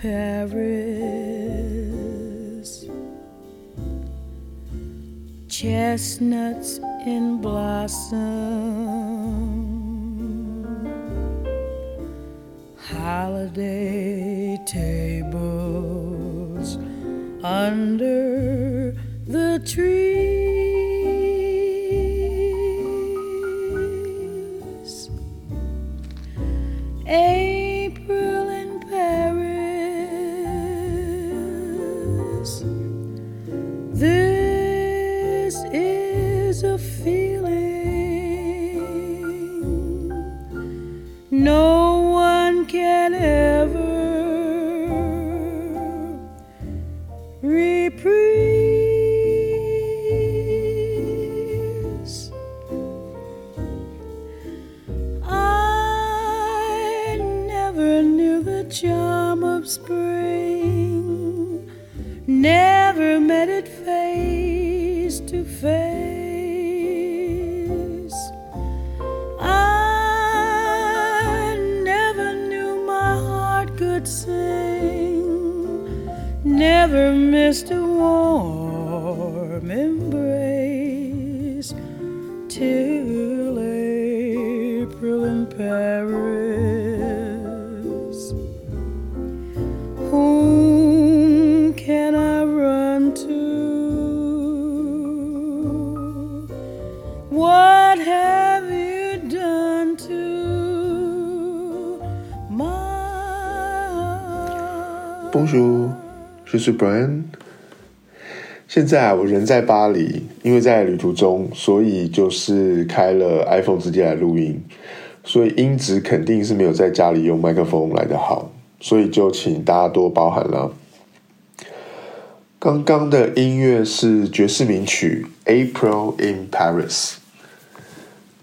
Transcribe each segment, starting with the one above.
Paris, chestnuts in blossom, holiday tables under the trees. reprieve. Never missed a warm embrace till April in Paris. Whom can I run to? What have you done to my heart? Bonjour，je 这是 Brian。现在，我人在巴黎，因为在旅途中，所以就是开了 iPhone 直接来录音，所以音质肯定是没有在家里用麦克风来的好，所以就请大家多包涵了。刚刚的音乐是爵士名曲《April in Paris》。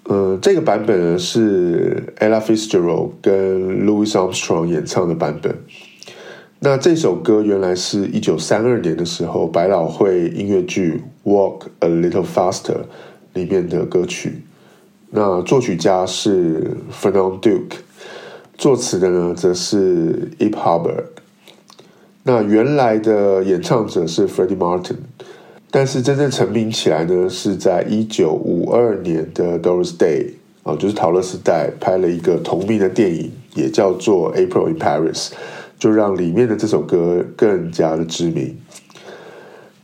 呃，这个版本呢是 Ella Fitzgerald 跟 Louis Armstrong 演唱的版本。那这首歌原来是一九三二年的时候百老汇音乐剧《Walk a Little Faster》里面的歌曲。那作曲家是 Fernand Duke，作词的呢则是 Eve Hubbard。那原来的演唱者是 Freddie Martin，但是真正成名起来呢是在一九五二年的 Doris Day 啊，就是陶乐丝代拍了一个同名的电影，也叫做《April in Paris》。就让里面的这首歌更加的知名。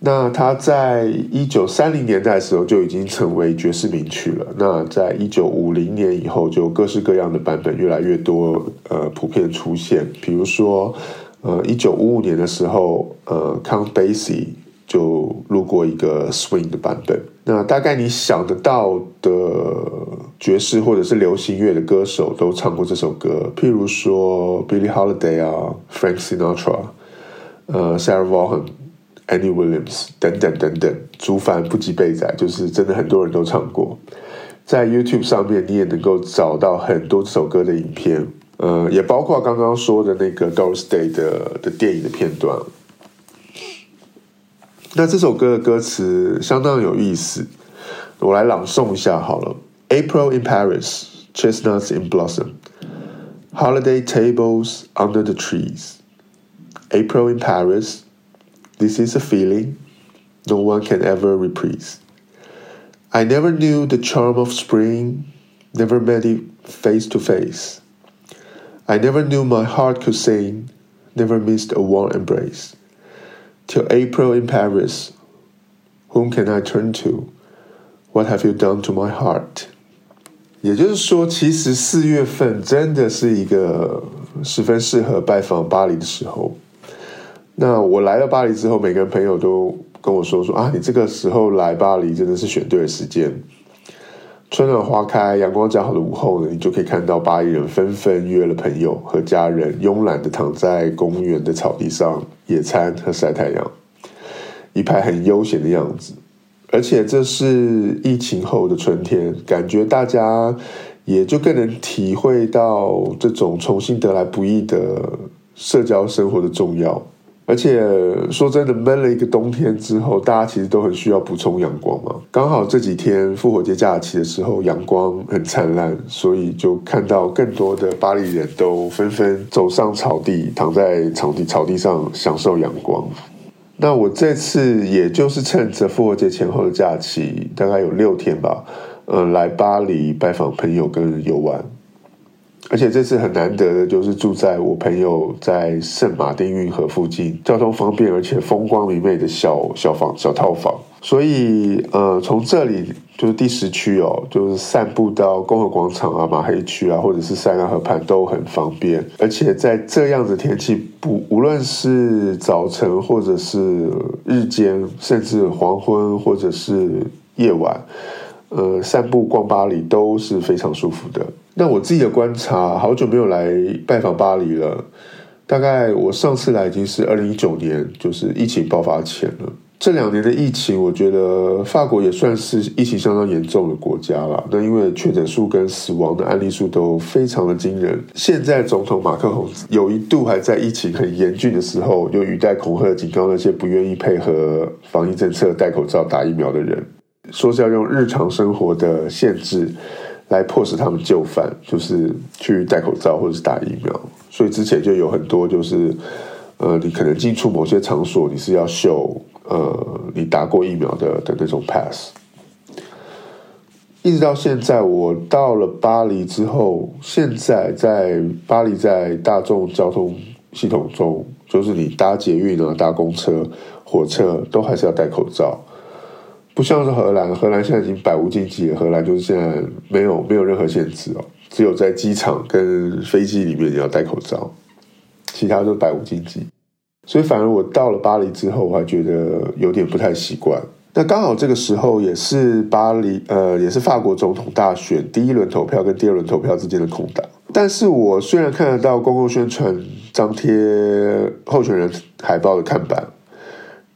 那它在一九三零年代的时候就已经成为爵士名曲了。那在一九五零年以后，就各式各样的版本越来越多，呃，普遍出现。比如说，呃，一九五五年的时候，呃，Count Basie 就录过一个 Swing 的版本。那大概你想得到的爵士或者是流行乐的歌手都唱过这首歌，譬如说 Billie Holiday 啊，Frank Sinatra，呃，Sarah Vaughan，Andy Williams 等等等等，族繁不及贝载，就是真的很多人都唱过。在 YouTube 上面你也能够找到很多这首歌的影片，呃，也包括刚刚说的那个 Doris Day 的的电影的片段。那这首歌的歌词相当有意思，我来朗诵一下好了。April in Paris, chestnuts in blossom, holiday tables under the trees. April in Paris, this is a feeling no one can ever reprise. I never knew the charm of spring, never met it face to face. I never knew my heart could sing, never missed a warm embrace. Till April in Paris, whom can I turn to? What have you done to my heart? 也就是说，其实四月份真的是一个十分适合拜访巴黎的时候。那我来到巴黎之后，每个朋友都跟我说说啊，你这个时候来巴黎真的是选对了时间。春暖花开、阳光较好的午后呢，你就可以看到巴黎人纷纷约了朋友和家人，慵懒的躺在公园的草地上野餐和晒太阳，一派很悠闲的样子。而且这是疫情后的春天，感觉大家也就更能体会到这种重新得来不易的社交生活的重要。而且说真的，闷了一个冬天之后，大家其实都很需要补充阳光嘛。刚好这几天复活节假期的时候，阳光很灿烂，所以就看到更多的巴黎人都纷纷走上草地，躺在草地草地上享受阳光。那我这次也就是趁着复活节前后的假期，大概有六天吧，呃，来巴黎拜访朋友跟游玩。而且这次很难得的就是住在我朋友在圣马丁运河附近，交通方便而且风光明媚的小小房小套房。所以呃，从这里就是第十区哦，就是散步到共和广场啊、马黑区啊，或者是塞纳河畔都很方便。而且在这样子天气，不无论是早晨或者是日间，甚至黄昏或者是夜晚，呃，散步逛巴黎都是非常舒服的。那我自己的观察，好久没有来拜访巴黎了。大概我上次来已经是二零一九年，就是疫情爆发前了。这两年的疫情，我觉得法国也算是疫情相当严重的国家了。那因为确诊数跟死亡的案例数都非常的惊人。现在总统马克宏有一度还在疫情很严峻的时候，就语带恐吓警告那些不愿意配合防疫政策、戴口罩、打疫苗的人，说是要用日常生活的限制。来迫使他们就范，就是去戴口罩或者是打疫苗。所以之前就有很多，就是呃，你可能进出某些场所，你是要秀呃，你打过疫苗的的那种 pass。一直到现在，我到了巴黎之后，现在在巴黎在大众交通系统中，就是你搭捷运啊、搭公车、火车，都还是要戴口罩。不像是荷兰，荷兰现在已经百无禁忌了。荷兰就是现在没有没有任何限制哦，只有在机场跟飞机里面你要戴口罩，其他都百无禁忌。所以反而我到了巴黎之后，我还觉得有点不太习惯。那刚好这个时候也是巴黎，呃，也是法国总统大选第一轮投票跟第二轮投票之间的空档。但是我虽然看得到公共宣传张贴候选人海报的看板。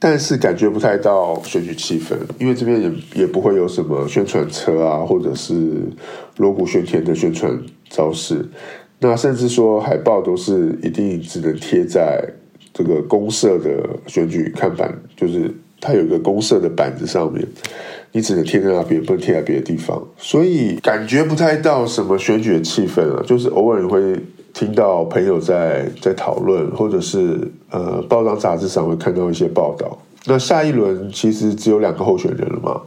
但是感觉不太到选举气氛，因为这边也也不会有什么宣传车啊，或者是锣鼓喧天的宣传招式。那甚至说海报都是一定只能贴在这个公社的选举看板，就是它有一个公社的板子上面，你只能贴在那边，不能贴在别的地方。所以感觉不太到什么选举的气氛啊，就是偶尔会。听到朋友在在讨论，或者是呃报章杂志上会看到一些报道。那下一轮其实只有两个候选人了嘛，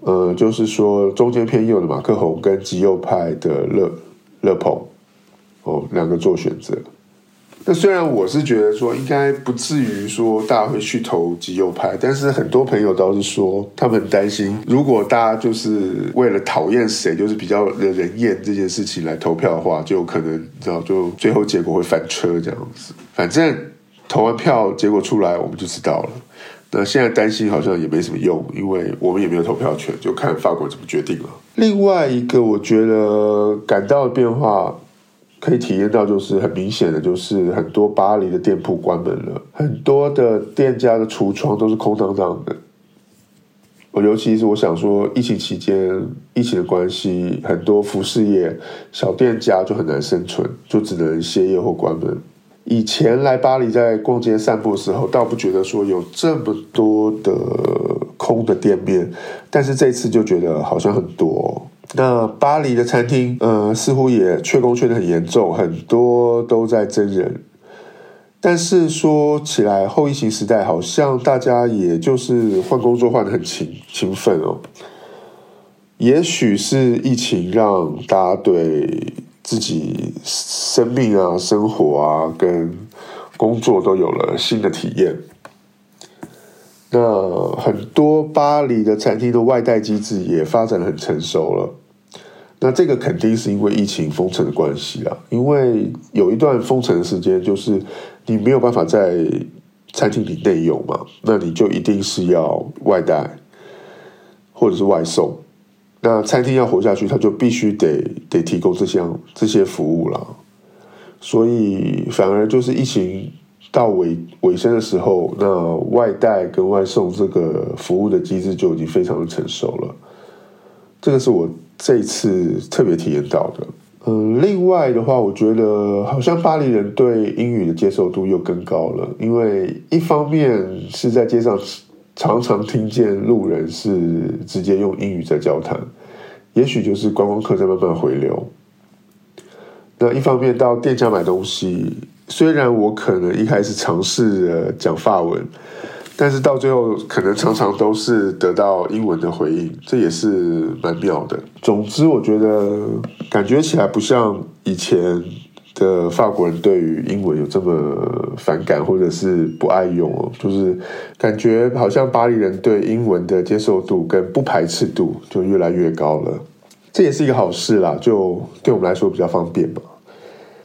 呃，就是说中间偏右的马克宏跟极右派的勒勒庞，哦，两个做选择。那虽然我是觉得说应该不至于说大家会去投极右派，但是很多朋友倒是说他们很担心，如果大家就是为了讨厌谁，就是比较惹人厌这件事情来投票的话，就有可能你知道，就最后结果会翻车这样子。反正投完票结果出来我们就知道了。那现在担心好像也没什么用，因为我们也没有投票权，就看法国怎么决定了。另外一个我觉得感到的变化。可以体验到，就是很明显的，就是很多巴黎的店铺关门了，很多的店家的橱窗都是空荡荡的。我尤其是我想说，疫情期间，疫情的关系，很多服饰业小店家就很难生存，就只能歇业或关门。以前来巴黎在逛街散步的时候，倒不觉得说有这么多的空的店面，但是这次就觉得好像很多。那巴黎的餐厅，呃，似乎也缺工缺的很严重，很多都在征人。但是说起来，后疫情时代，好像大家也就是换工作换的很勤勤奋哦。也许是疫情让大家对自己生命啊、生活啊跟工作都有了新的体验。那很多巴黎的餐厅的外带机制也发展得很成熟了。那这个肯定是因为疫情封城的关系啦，因为有一段封城的时间，就是你没有办法在餐厅里内用嘛，那你就一定是要外带或者是外送。那餐厅要活下去，他就必须得得提供这项这些服务啦。所以反而就是疫情到尾尾声的时候，那外带跟外送这个服务的机制就已经非常的成熟了。这个是我。这一次特别体验到的，嗯，另外的话，我觉得好像巴黎人对英语的接受度又更高了，因为一方面是在街上常常听见路人是直接用英语在交谈，也许就是观光客在慢慢回流。那一方面到店家买东西，虽然我可能一开始尝试着讲法文。但是到最后，可能常常都是得到英文的回应，这也是蛮妙的。总之，我觉得感觉起来不像以前的法国人对于英文有这么反感，或者是不爱用哦。就是感觉好像巴黎人对英文的接受度跟不排斥度就越来越高了。这也是一个好事啦，就对我们来说比较方便嘛。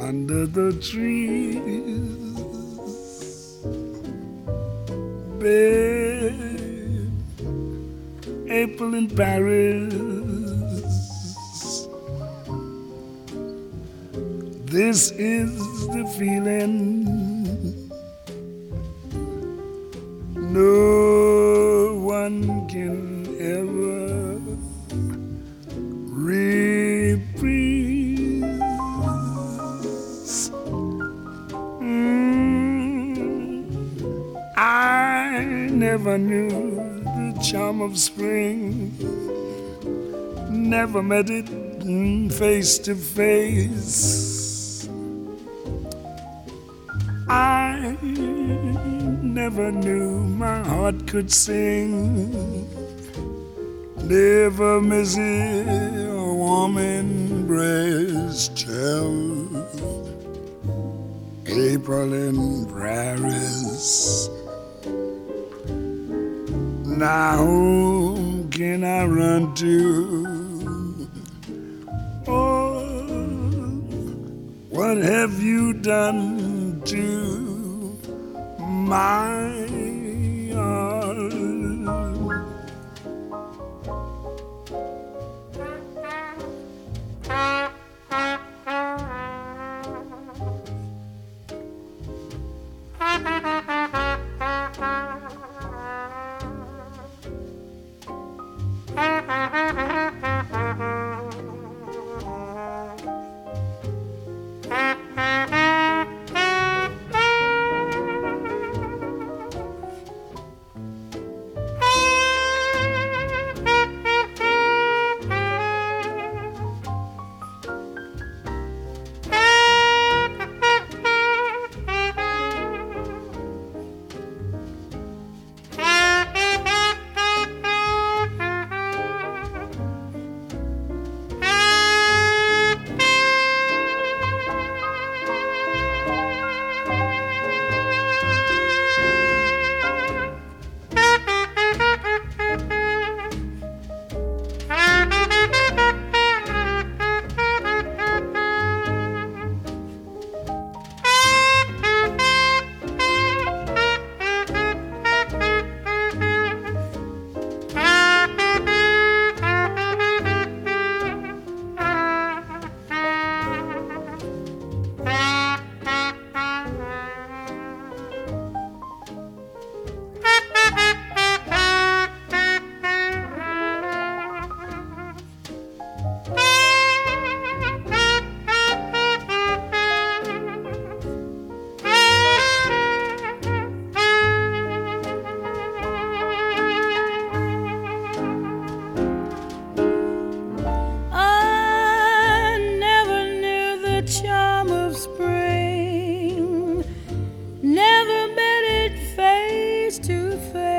Under the trees, babe, April in Paris. This is the feeling. No never knew the charm of spring, never met it face to face. I never knew my heart could sing, never miss it, a warm embrace till April in Paris. Now who can I run to? Oh, what have you done to my face to face.